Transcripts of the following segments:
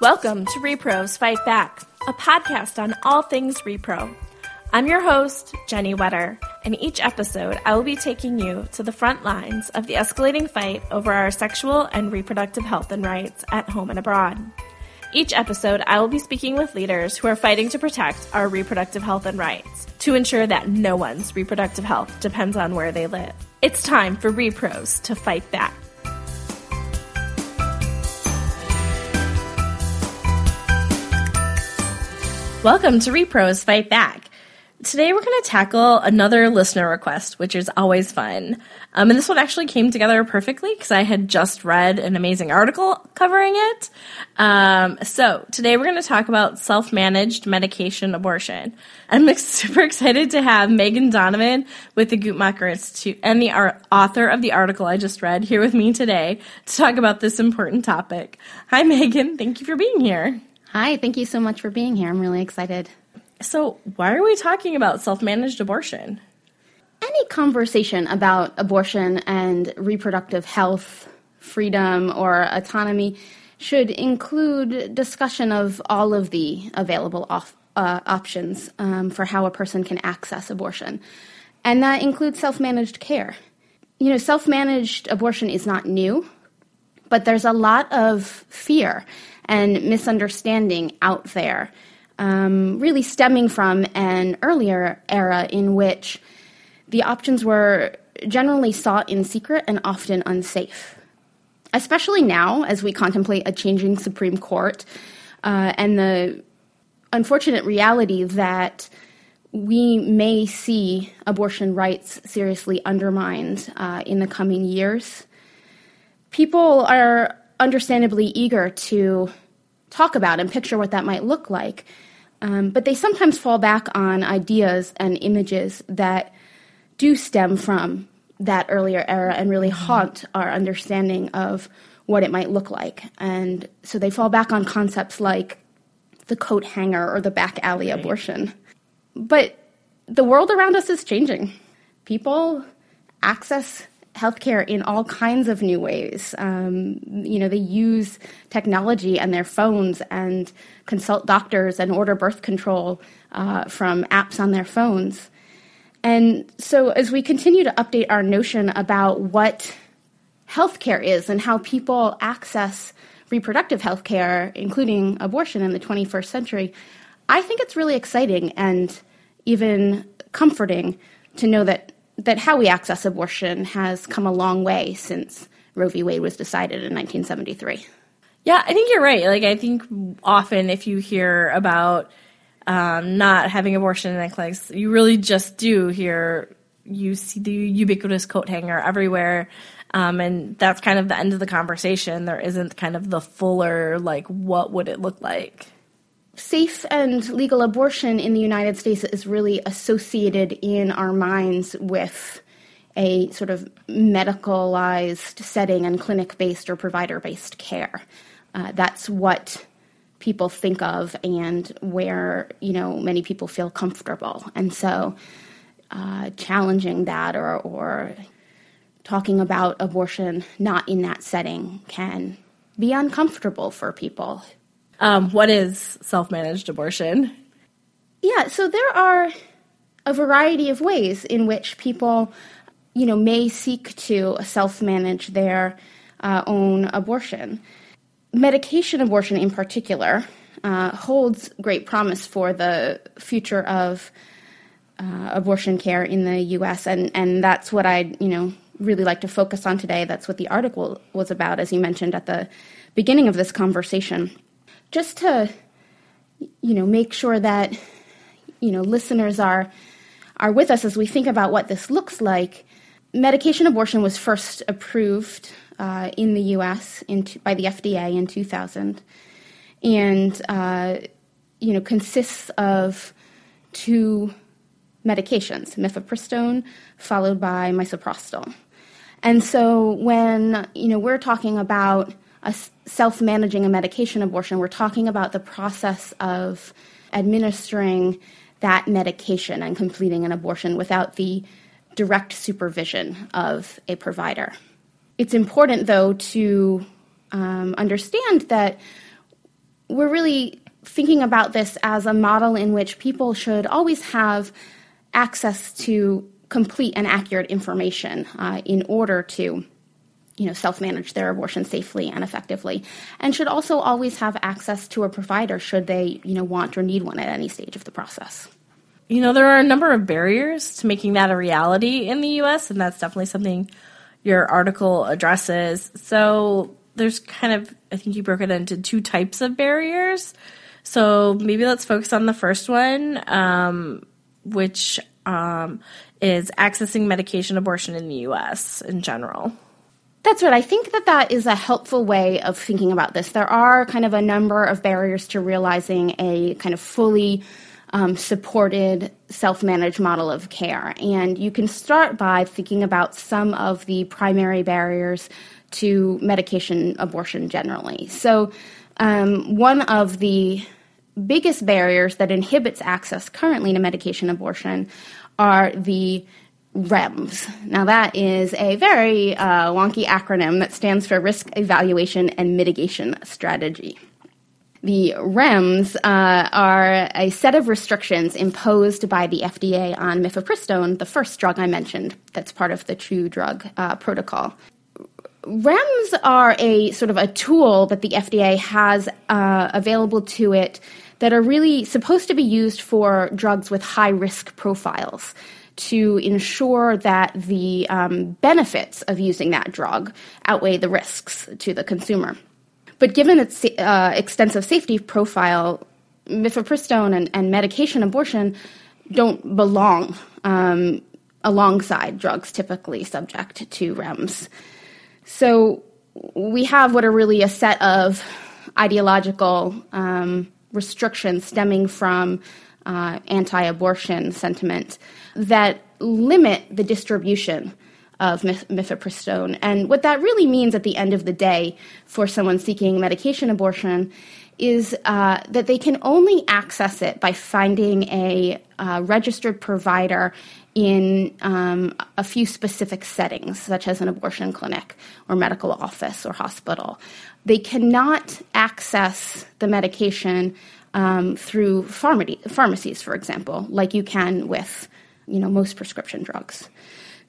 Welcome to Repros Fight Back, a podcast on all things repro. I'm your host, Jennie Wetter, and each episode I will be taking you to the front lines of the escalating fight over our sexual and reproductive health and rights at home and abroad. Each episode, I will be speaking with leaders who are fighting to protect our reproductive health and rights to ensure that no one's reproductive health depends on where they live. It's time for Repros to fight back. Welcome to Repros Fight Back. Today we're going to tackle another listener request, which is always fun. Um, and this one actually came together perfectly because I had just read an amazing article covering it. Um, so today we're going to talk about self-managed medication abortion. I'm super excited to have Megan Donovan with the Guttmacher Institute and the author of the article I just read here with me today to talk about this important topic. Hi, Megan. Thank you for being here. Hi, thank you so much for being here. I'm really excited. So, why are we talking about self managed abortion? Any conversation about abortion and reproductive health, freedom, or autonomy should include discussion of all of the available off, uh, options um, for how a person can access abortion. And that includes self managed care. You know, self managed abortion is not new, but there's a lot of fear and misunderstanding out there, um, really stemming from an earlier era in which the options were generally sought in secret and often unsafe. Especially now, as we contemplate a changing Supreme Court uh, and the unfortunate reality that we may see abortion rights seriously undermined uh, in the coming years. People are understandably eager to talk about and picture what that might look like. Um, but they sometimes fall back on ideas and images that do stem from that earlier era and really mm-hmm. haunt our understanding of what it might look like. And so they fall back on concepts like the coat hanger or the back alley right. abortion. But the world around us is changing. People access healthcare in all kinds of new ways. Um, you know, they use technology and their phones and consult doctors and order birth control uh, from apps on their phones. And so, as we continue to update our notion about what healthcare is and how people access reproductive healthcare, including abortion in the 21st century, I think it's really exciting and even comforting to know that that how we access abortion has come a long way since Roe v. Wade was decided in 1973. Yeah, I think you're right. Like, I think often if you hear about um, not having abortion in clinics, you really just do hear you see the ubiquitous coat hanger everywhere. Um, and that's kind of the end of the conversation. There isn't kind of the fuller, like, what would it look like? Safe and legal abortion in the United States is really associated in our minds with a sort of medicalized setting and clinic based or provider based care. Uh, that's what people think of and where you know many people feel comfortable and so uh, challenging that or, or talking about abortion not in that setting can be uncomfortable for people um, what is self managed abortion? Yeah, so there are a variety of ways in which people, you know, may seek to self manage their uh, own abortion. Medication abortion, in particular, uh, holds great promise for the future of uh, abortion care in the U.S., and and that's what I, you know, really like to focus on today. That's what the article was about, as you mentioned at the beginning of this conversation just to you know make sure that you know listeners are are with us as we think about what this looks like. Medication abortion was first approved uh, in the U.S. In, by the FDA in 2000, and uh, you know consists of two medications: mifepristone followed by misoprostol. And so when you know we're talking about self managing a medication abortion, we're talking about the process of administering that medication and completing an abortion without the direct supervision of a provider. It's important, though, to um, understand that we're really thinking about this as a model in which people should always have access to complete and accurate information uh, in order to you know self-manage their abortion safely and effectively and should also always have access to a provider should they you know want or need one at any stage of the process. You know there are a number of barriers to making that a reality in the US and that's definitely something your article addresses. So there's kind of i think you broke it into two types of barriers. So maybe let's focus on the first one um, which um, is accessing medication abortion in the US in general. That's right. I think that that is a helpful way of thinking about this. There are kind of a number of barriers to realizing a kind of fully um, supported self managed model of care. And you can start by thinking about some of the primary barriers to medication abortion generally. So, um, one of the biggest barriers that inhibits access currently to medication abortion are the REMS. Now, that is a very uh, wonky acronym that stands for Risk Evaluation and Mitigation Strategy. The REMS uh, are a set of restrictions imposed by the FDA on mifepristone, the first drug I mentioned that's part of the True Drug uh, Protocol. REMS are a sort of a tool that the FDA has uh, available to it that are really supposed to be used for drugs with high risk profiles to ensure that the um, benefits of using that drug outweigh the risks to the consumer. But given its uh, extensive safety profile, mifepristone and, and medication abortion don't belong um, alongside drugs typically subject to REMS. So we have what are really a set of ideological um, restrictions stemming from uh, anti abortion sentiment that limit the distribution of mif- mifepristone. And what that really means at the end of the day for someone seeking medication abortion is uh, that they can only access it by finding a uh, registered provider in um, a few specific settings, such as an abortion clinic or medical office or hospital. They cannot access the medication um, through pharmacy, pharmacies, for example, like you can with you know most prescription drugs.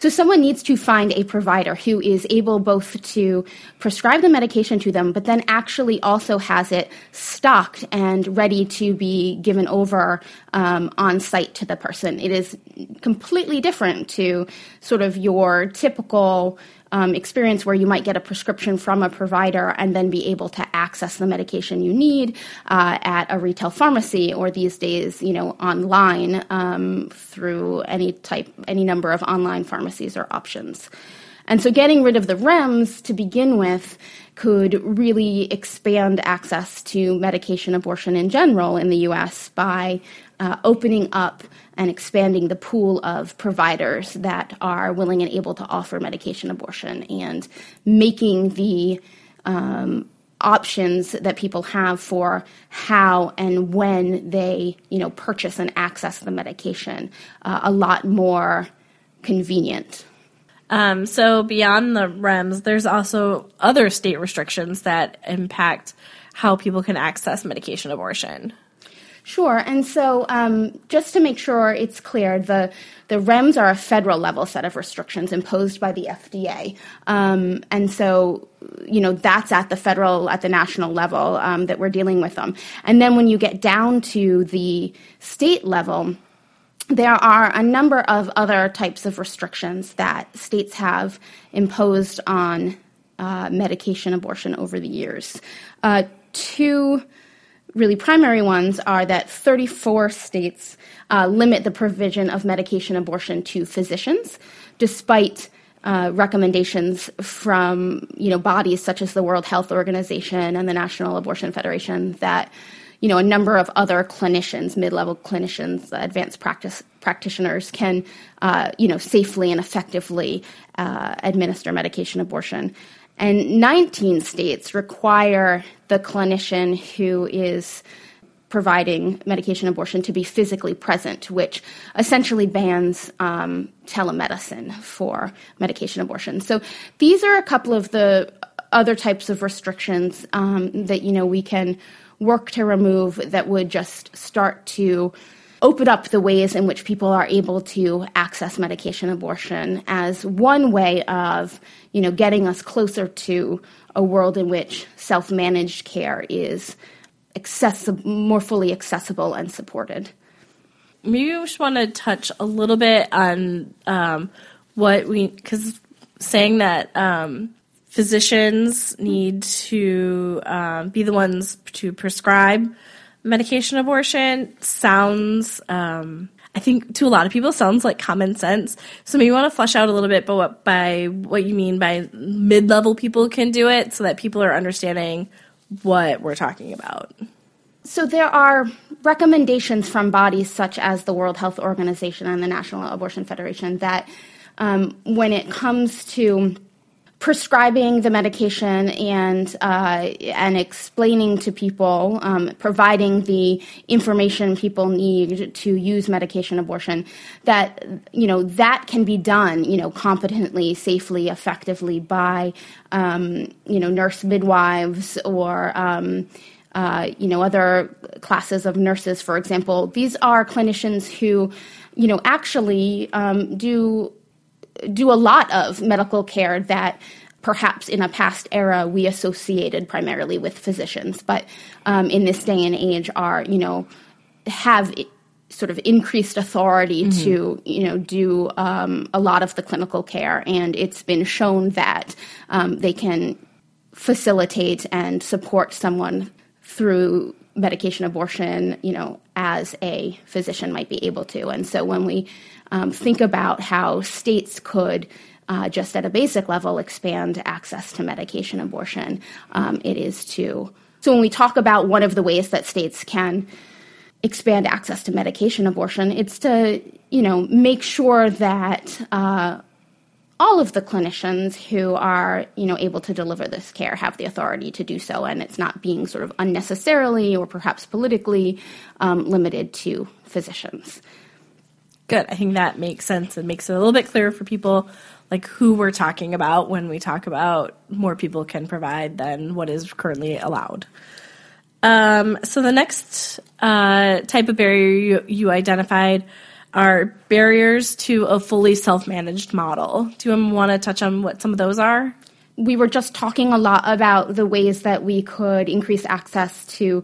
So someone needs to find a provider who is able both to prescribe the medication to them, but then actually also has it stocked and ready to be given over um, on site to the person. It is completely different to sort of your typical um, experience where you might get a prescription from a provider and then be able to access the medication you need uh, at a retail pharmacy or these days, you know, online um, through any type, any number of online pharmacies or options. And so getting rid of the REMS to begin with could really expand access to medication abortion in general in the US by uh, opening up and expanding the pool of providers that are willing and able to offer medication abortion and making the um, options that people have for how and when they you know purchase and access the medication uh, a lot more convenient. Um, so beyond the rems there's also other state restrictions that impact how people can access medication abortion Sure. And so, um, just to make sure it's clear, the the REMS are a federal level set of restrictions imposed by the FDA, um, and so you know that's at the federal, at the national level um, that we're dealing with them. And then when you get down to the state level, there are a number of other types of restrictions that states have imposed on uh, medication abortion over the years. Uh, two really primary ones are that 34 states uh, limit the provision of medication abortion to physicians, despite uh, recommendations from you know bodies such as the World Health Organization and the National Abortion Federation that you know a number of other clinicians, mid-level clinicians, advanced practice practitioners can uh, you know safely and effectively uh, administer medication abortion. And 19 states require the clinician who is providing medication abortion to be physically present, which essentially bans um, telemedicine for medication abortion. So these are a couple of the other types of restrictions um, that you know we can work to remove that would just start to open up the ways in which people are able to access medication abortion as one way of, you know, getting us closer to a world in which self-managed care is accessible, more fully accessible and supported. Maybe we just want to touch a little bit on um, what we, because saying that um, physicians need to um, be the ones to prescribe medication abortion sounds um, I think to a lot of people sounds like common sense. So maybe you want to flesh out a little bit, but what, by what you mean by mid-level people can do it, so that people are understanding what we're talking about. So there are recommendations from bodies such as the World Health Organization and the National Abortion Federation that um, when it comes to prescribing the medication and uh, and explaining to people, um, providing the information people need to use medication abortion, that you know that can be done, you know, competently, safely, effectively by um, you know nurse midwives or. Um, uh, you know, other classes of nurses, for example, these are clinicians who, you know, actually um, do do a lot of medical care that perhaps in a past era we associated primarily with physicians, but um, in this day and age are, you know, have sort of increased authority mm-hmm. to, you know, do um, a lot of the clinical care. And it's been shown that um, they can facilitate and support someone through medication abortion, you know, as a physician might be able to. And so when we um, think about how states could uh, just at a basic level expand access to medication abortion, um, it is to. So when we talk about one of the ways that states can expand access to medication abortion, it's to you know make sure that uh, all of the clinicians who are you know able to deliver this care have the authority to do so, and it's not being sort of unnecessarily or perhaps politically um, limited to physicians. Good. I think that makes sense and makes it a little bit clearer for people like who we're talking about when we talk about more people can provide than what is currently allowed. Um, so the next uh, type of barrier you, you, identified are barriers to a fully self-managed model. Do you want to touch on what some of those are? We were just talking a lot about the ways that we could increase access to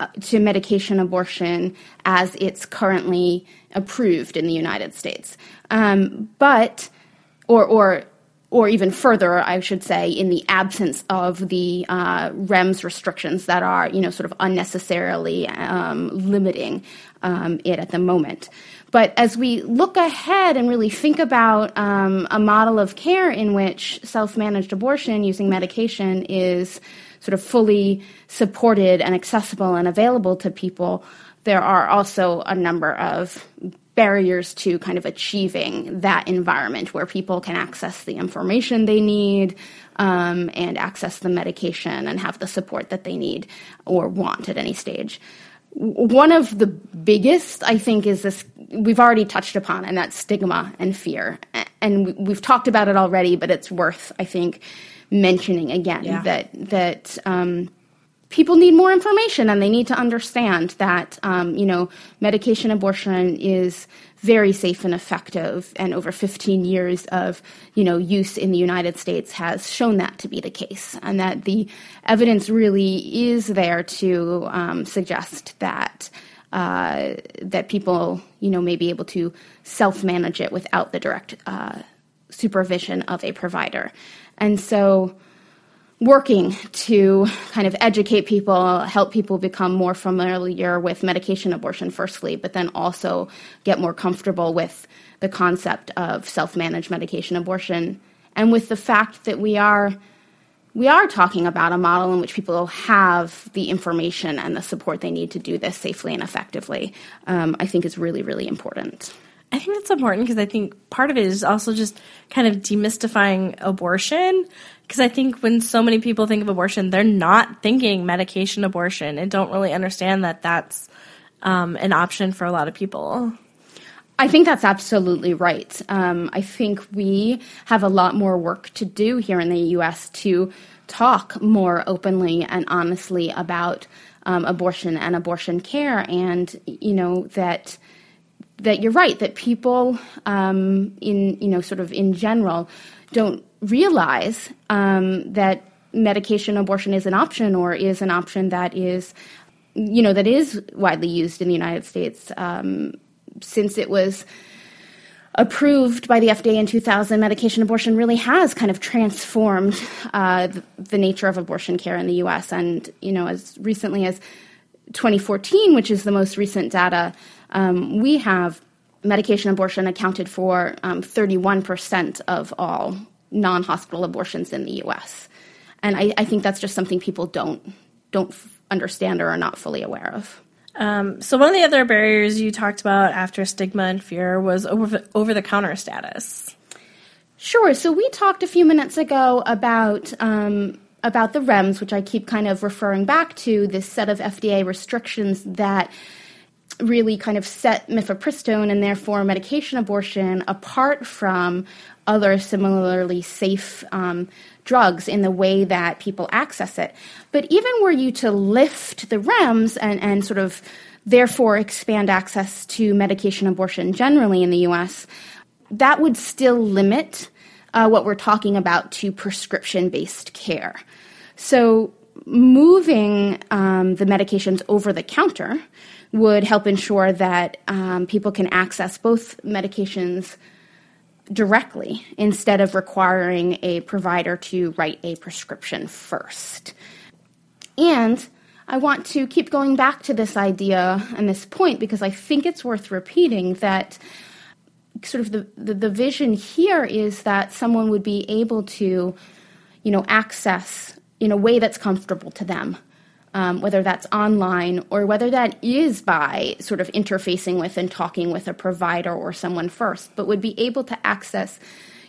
uh, to medication abortion as it's currently approved in the United States. Um, but or or or even further, I should say, in the absence of the uh, REMS restrictions that are, you know, sort of unnecessarily um, limiting um, it at the moment. But as we look ahead and really think about um, a model of care in which self-managed abortion using medication is sort of fully supported and accessible and available to people, there are also a number of barriers to kind of achieving that environment where people can access the information they need um, and access the medication and have the support that they need or want at any stage. One of the biggest, I think, is this we've already touched upon, and that's stigma and fear. And we've talked about it already, but it's worth, I think, mentioning again yeah. that that um, people need more information and they need to understand that um, you know medication abortion is very safe and effective and over 15 years of you know use in the United States has shown that to be the case and that the evidence really is there to um, suggest that uh, that people you know may be able to self manage it without the direct uh, supervision of a provider. And so working to kind of educate people, help people become more familiar with medication abortion, firstly, but then also get more comfortable with the concept of self managed medication abortion and with the fact that we are. We are talking about a model in which people have the information and the support they need to do this safely and effectively. Um, I think is really, really important. I think that's important because I think part of it is also just kind of demystifying abortion. Because I think when so many people think of abortion, they're not thinking medication abortion and don't really understand that that's um, an option for a lot of people. I think that's absolutely right. Um, I think we have a lot more work to do here in the US to talk more openly and honestly about um, abortion and abortion care, and you know that that you're right that people um, in you know sort of in general don't realize um, that medication abortion is an option or is an option that is you know that is widely used in the United States um, since it was approved by the FDA in 2000, medication abortion really has kind of transformed uh, the, the, nature of abortion care in the U.S. And you know, as recently as 2014, which is the most recent data, um, we have medication abortion accounted for um, 31% of all non-hospital abortions in the U.S. And I, I think that's just something people don't don't understand or are not fully aware of. Um, so one of the other barriers you talked about after stigma and fear was over over the counter status. Sure. So we talked a few minutes ago about um, about the REMS, which I keep kind of referring back to this set of FDA restrictions that really kind of set mifepristone and therefore medication abortion apart from other similarly safe um, drugs in the way that people access it. But even were you to lift the REMS and, and sort of therefore expand access to medication abortion generally in the US, that would still limit uh, what we're talking about to prescription based care. So moving um, the medications over the counter would help ensure that um, people can access both medications directly instead of requiring a provider to write a prescription first. And I want to keep going back to this idea and this point because I think it's worth repeating that sort of the, the, the vision here is that someone would be able to, you know, access in a way that's comfortable to them um, whether that's online or whether that is by sort of interfacing with and talking with a provider or someone first, but would be able to access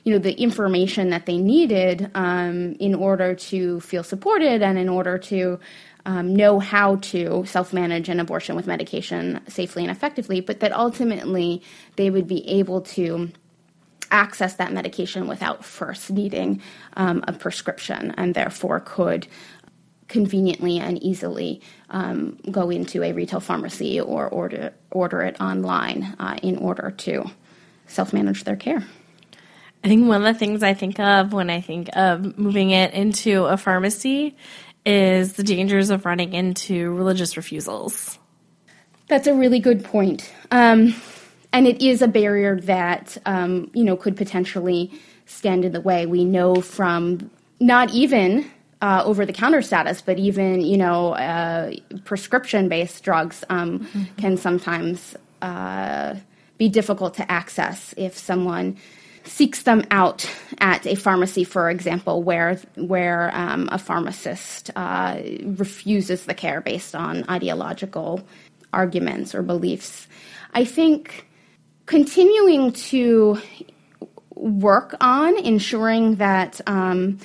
you know the information that they needed um, in order to feel supported and in order to um, know how to self-manage an abortion with medication safely and effectively, but that ultimately they would be able to access that medication without first needing um, a prescription and therefore could conveniently and easily um, go into a retail pharmacy or order order it online uh, in order to self manage their care. I think one of the things I think of when I think of moving it into a pharmacy is the dangers of running into religious refusals. That's a really good point. Um, and it is a barrier that, um, you know, could potentially stand in the way. We know from not even uh, over the counter status, but even you know uh, prescription based drugs um, mm-hmm. can sometimes uh, be difficult to access if someone seeks them out at a pharmacy, for example, where where um, a pharmacist uh, refuses the care based on ideological arguments or beliefs. I think continuing to work on ensuring that um,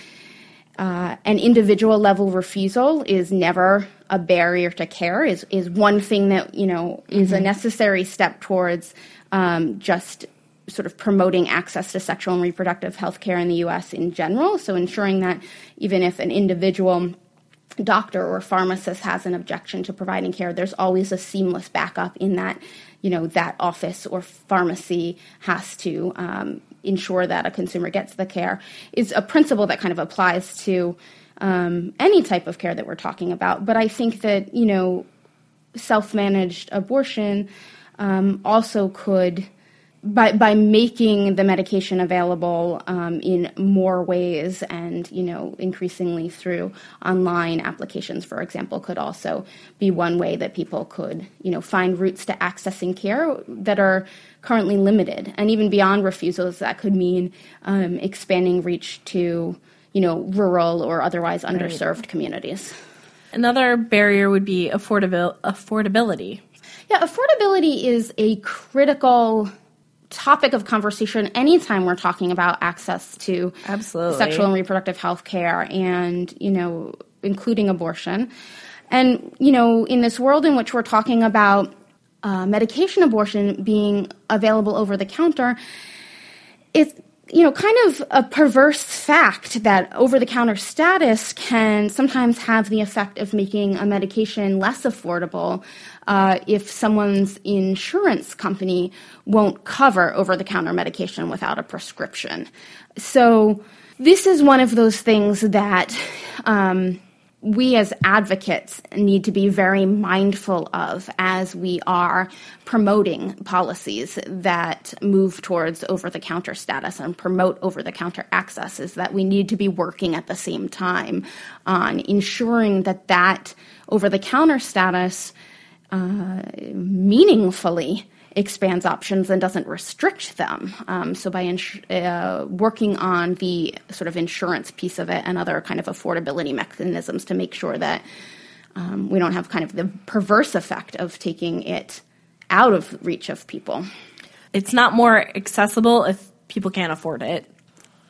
uh, an individual level refusal is never a barrier to care is is one thing that you know is mm-hmm. a necessary step towards um, just sort of promoting access to sexual and reproductive health care in the U.S. in general. So ensuring that even if an individual doctor or pharmacist has an objection to providing care, there's always a seamless backup in that you know that office or pharmacy has to um, ensure that a consumer gets the care is a principle that kind of applies to um, any type of care that we're talking about. But I think that, you know, self managed abortion um, also could by by making the medication available um, in more ways and you know increasingly through online applications for example could also be one way that people could you know find routes to accessing care that are currently limited and even beyond refusals that could mean um, expanding reach to you know rural or otherwise underserved right. communities another barrier would be affordabil- affordability yeah affordability is a critical topic of conversation anytime we're talking about access to absolutely. sexual and reproductive health care and you know including abortion. And you know in this world in which we're talking about uh, medication abortion being available over the counter it's you know, kind of a perverse fact that over the counter status can sometimes have the effect of making a medication less affordable uh, if someone's insurance company won't cover over the counter medication without a prescription. So, this is one of those things that um, we as advocates need to be very mindful of as we are promoting policies that move towards over the counter status and promote over the counter access is that we need to be working at the same time on ensuring that that over the counter status uh, meaningfully expands options and doesn't restrict them. Um, so by ins- uh, working on the sort of insurance piece of it and other kind of affordability mechanisms to make sure that um, we don't have kind of the perverse effect of taking it out of reach of people. It's not more accessible if people can't afford it.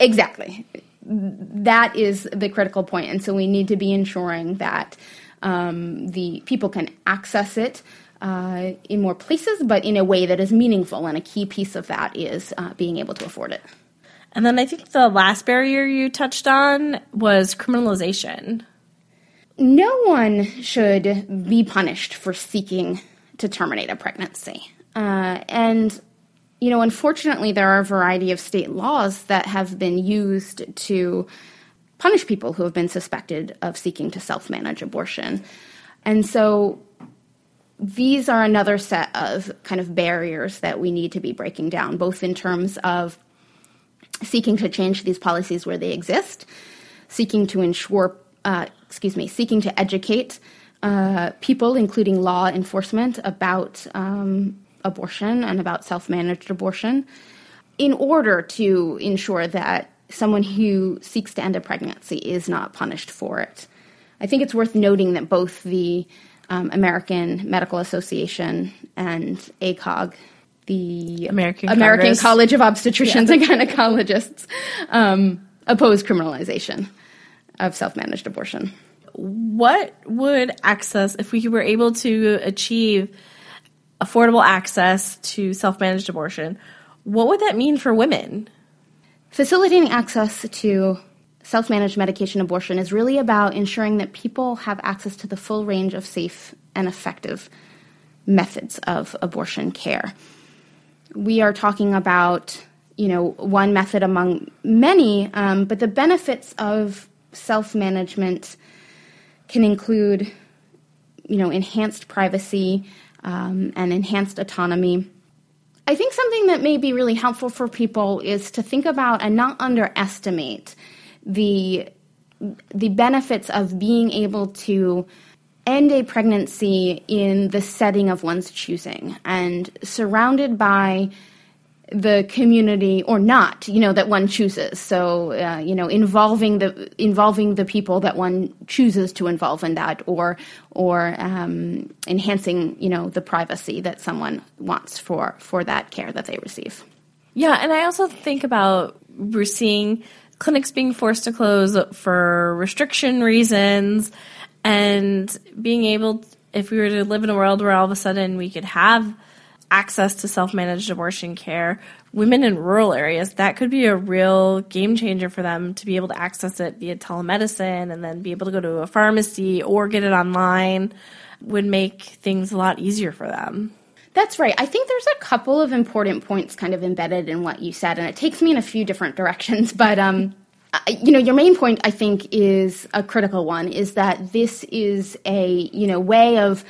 Exactly. That is the critical point. and so we need to be ensuring that um, the people can access it uh, in more places, but in a way that is meaningful. And a key piece of that is uh, being able to afford it. And then I think the last barrier you touched on was criminalization. No one should be punished for seeking to terminate a pregnancy. Uh, and, you know, unfortunately, there are a variety of state laws that have been used to punish people who have been suspected of seeking to self manage abortion. And so these are another set of kind of barriers that we need to be breaking down, both in terms of seeking to change these policies where they exist, seeking to ensure, uh, excuse me, seeking to educate uh, people, including law enforcement, about um, abortion and about self managed abortion, in order to ensure that someone who seeks to end a pregnancy is not punished for it. I think it's worth noting that both the um, American Medical Association and ACOG, the American American Congress. College of Obstetricians yeah. and Gynecologists, um, oppose criminalization of self-managed abortion. What would access, if we were able to achieve affordable access to self-managed abortion, what would that mean for women? Facilitating access to self managed medication abortion is really about ensuring that people have access to the full range of safe and effective methods of abortion care. We are talking about, you know, one method among many, um, but the benefits of self management can include, you know, enhanced privacy um, and enhanced autonomy. I think something that may be really helpful for people is to think about and not underestimate the the benefits of being able to end a pregnancy in the setting of one's choosing and surrounded by the community or not you know that one chooses. So uh, you know involving the involving the people that one chooses to involve in that or or um, enhancing you know the privacy that someone wants for for that care that they receive. Yeah and i also think about we're seeing clinics being forced to close for restriction reasons and being able if we were to live in a world where all of a sudden we could have access to self-managed abortion care women in rural areas that could be a real game changer for them to be able to access it via telemedicine and then be able to go to a pharmacy or get it online would make things a lot easier for them that's right. I think there's a couple of important points kind of embedded in what you said, and it takes me in a few different directions. But um, you know, your main point I think is a critical one: is that this is a you know way of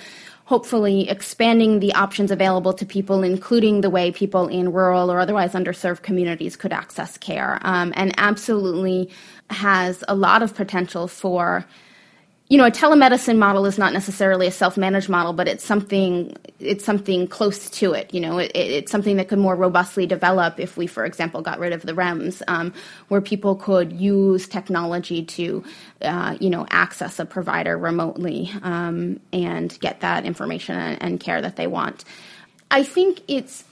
hopefully expanding the options available to people, including the way people in rural or otherwise underserved communities could access care, um, and absolutely has a lot of potential for you know, a telemedicine model is not necessarily a self-managed model, but it's something it's something close to it. You know, it, it's something that could more robustly develop if we, for example, got rid of the REMS, um, where people could use technology to, uh, you know, access a provider remotely um, and get that information and, and care that they want. I think it's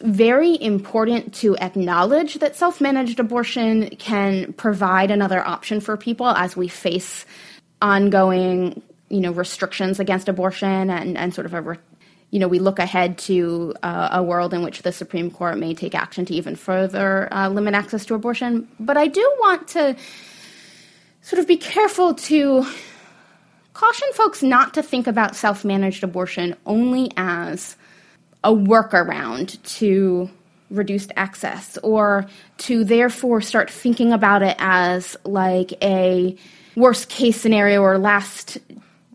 very important to acknowledge that self-managed abortion can provide another option for people as we face ongoing, you know, restrictions against abortion and, and sort of a re- you know, we look ahead to uh, a world in which the Supreme Court may take action to even further uh, limit access to abortion. But I do want to sort of be careful to caution folks not to think about self managed abortion only as a workaround to reduced access or to therefore start thinking about it as like a worst case scenario or last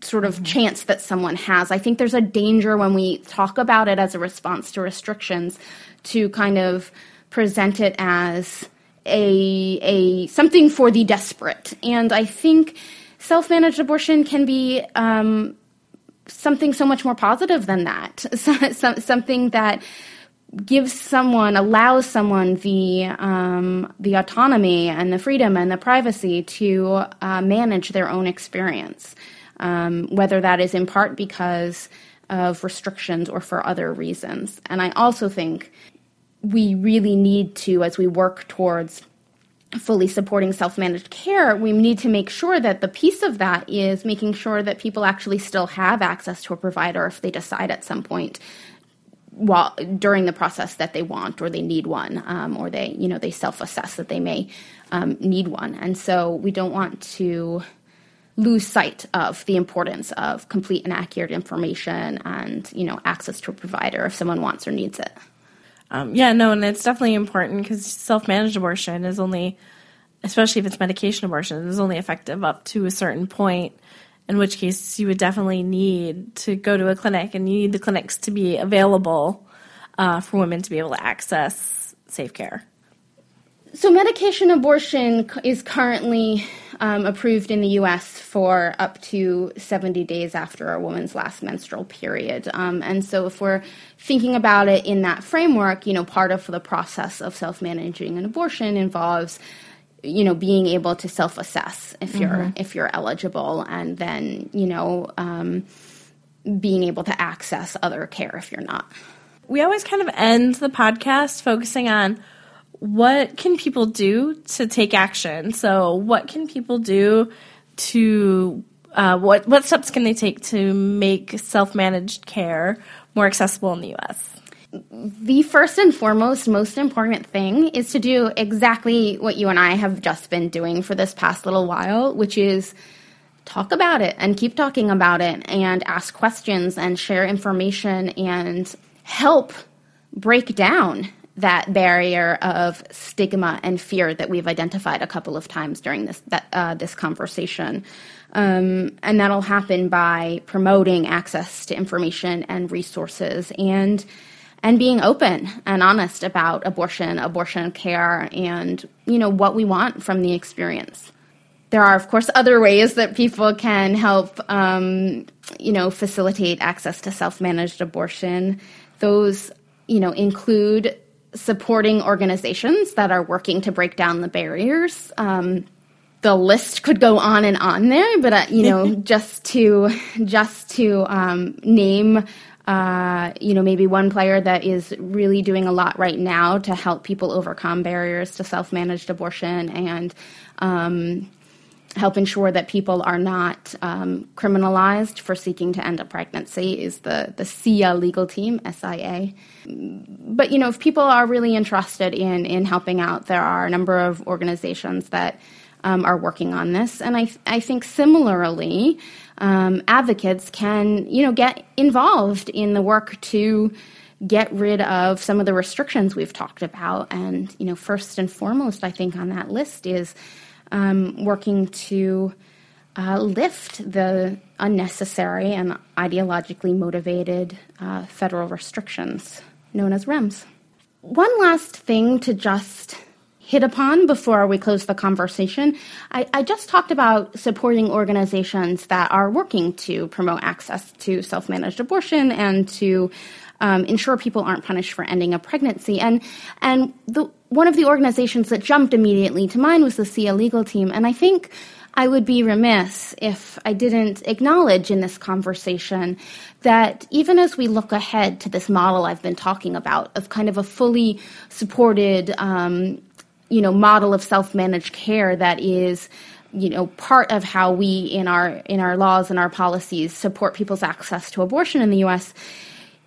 sort of mm-hmm. chance that someone has. I think there's a danger when we talk about it as a response to restrictions to kind of present it as a a something for the desperate. And I think self-managed abortion can be um, something so much more positive than that. something that gives someone, allows someone the um, the autonomy and the freedom and the privacy to uh, manage their own experience, um, whether that is in part because of restrictions or for other reasons. And I also think we really need to, as we work towards fully supporting self managed care, we need to make sure that the piece of that is making sure that people actually still have access to a provider if they decide at some point while during the process that they want or they need one um, or they you know they self-assess that they may um, need one. And so we don't want to lose sight of the importance of complete and accurate information and you know access to a provider if someone wants or needs it. Um, yeah no and it's definitely important because self-managed abortion is only especially if it's medication abortion is only effective up to a certain point in which case you would definitely need to go to a clinic and you need the clinics to be available uh, for women to be able to access safe care. So, medication abortion is currently um, approved in the US for up to 70 days after a woman's last menstrual period. Um, and so, if we're thinking about it in that framework, you know, part of the process of self managing an abortion involves you know being able to self assess if you're mm-hmm. if you're eligible and then you know um, being able to access other care if you're not. We always kind of end the podcast focusing on what can people do to take action. So what can people do to uh, what what steps can they take to make self-managed care more accessible in the us the first and foremost, most important thing is to do exactly what you and I have just been doing for this past little while, which is talk about it and keep talking about it and ask questions and share information and help break down that barrier of stigma and fear that we've identified a couple of times during this that, uh, this conversation. Um, and that'll happen by promoting access to information and resources and and being open and honest about abortion, abortion care, and you know what we want from the experience. There are, of course, other ways that people can help, um, you know, facilitate access to self-managed abortion. Those, you know, include supporting organizations that are working to break down the barriers. Um, the list could go on and on there, but uh, you know, just to just to um, name uh, you know, maybe one player that is really doing a lot right now to help people overcome barriers to self managed abortion and um, help ensure that people are not um, criminalized for seeking to end a pregnancy is the, the SIA legal team, SIA. But, you know, if people are really interested in, in helping out, there are a number of organizations that um, are working on this. And I, I think similarly, um, advocates can, you know, get involved in the work to get rid of some of the restrictions we've talked about. And, you know, first and foremost, I think on that list is um, working to uh, lift the unnecessary and ideologically motivated uh, federal restrictions known as REMS. One last thing to just hit upon before we close the conversation. I, I, just talked about supporting organizations that are working to promote access to self managed abortion and to um, ensure people aren't punished for ending a pregnancy. And, and the, one of the organizations that jumped immediately to mind was the SIA legal team. And I think I would be remiss if I didn't acknowledge in this conversation that even as we look ahead to this model I've been talking about of kind of a fully supported um, you know model of self-managed care that is you know part of how we in our in our laws and our policies support people's access to abortion in the US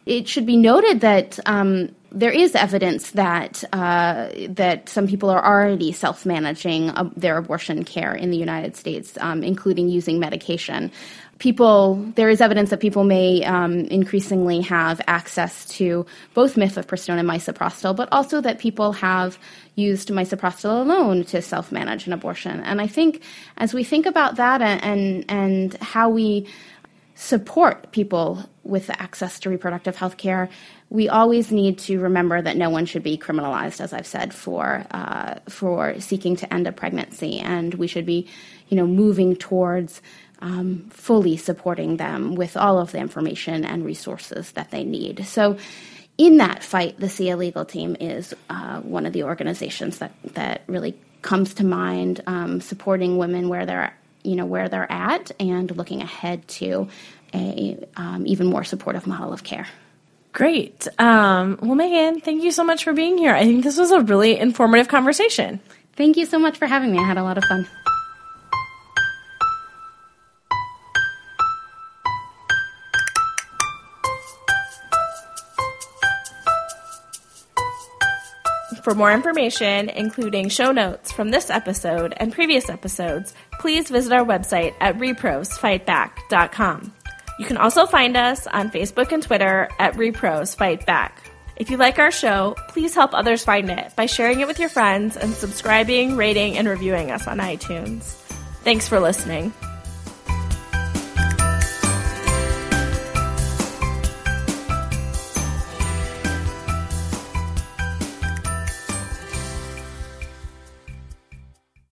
it should be noted that um, there is evidence that uh, that some people are already self-managing uh, their abortion care in the United States, um, including using medication. People, there is evidence that people may um, increasingly have access to both mifepristone and misoprostol, but also that people have used misoprostol alone to self-manage an abortion. And I think as we think about that and and, and how we support people with access to reproductive health care, we always need to remember that no one should be criminalized, as I've said, for uh, for seeking to end a pregnancy, and we should be, you know, moving towards um, fully supporting them with all of the information and resources that they need. So. In that fight, the SIA legal team is uh, one of the organizations that, that really comes to mind, um, supporting women where they're you know where they're at and looking ahead to a um, even more supportive model of care. Great. Um, well, Megan, thank you so much for being here. I think this was a really informative conversation. Thank you so much for having me. I had a lot of fun. For more information, including show notes from this episode and previous episodes, please visit our website at reprosfightback.com. You can also find us on Facebook and Twitter at Repros Fight Back. If you like our show, please help others find it by sharing it with your friends and subscribing, rating, and reviewing us on iTunes. Thanks for listening.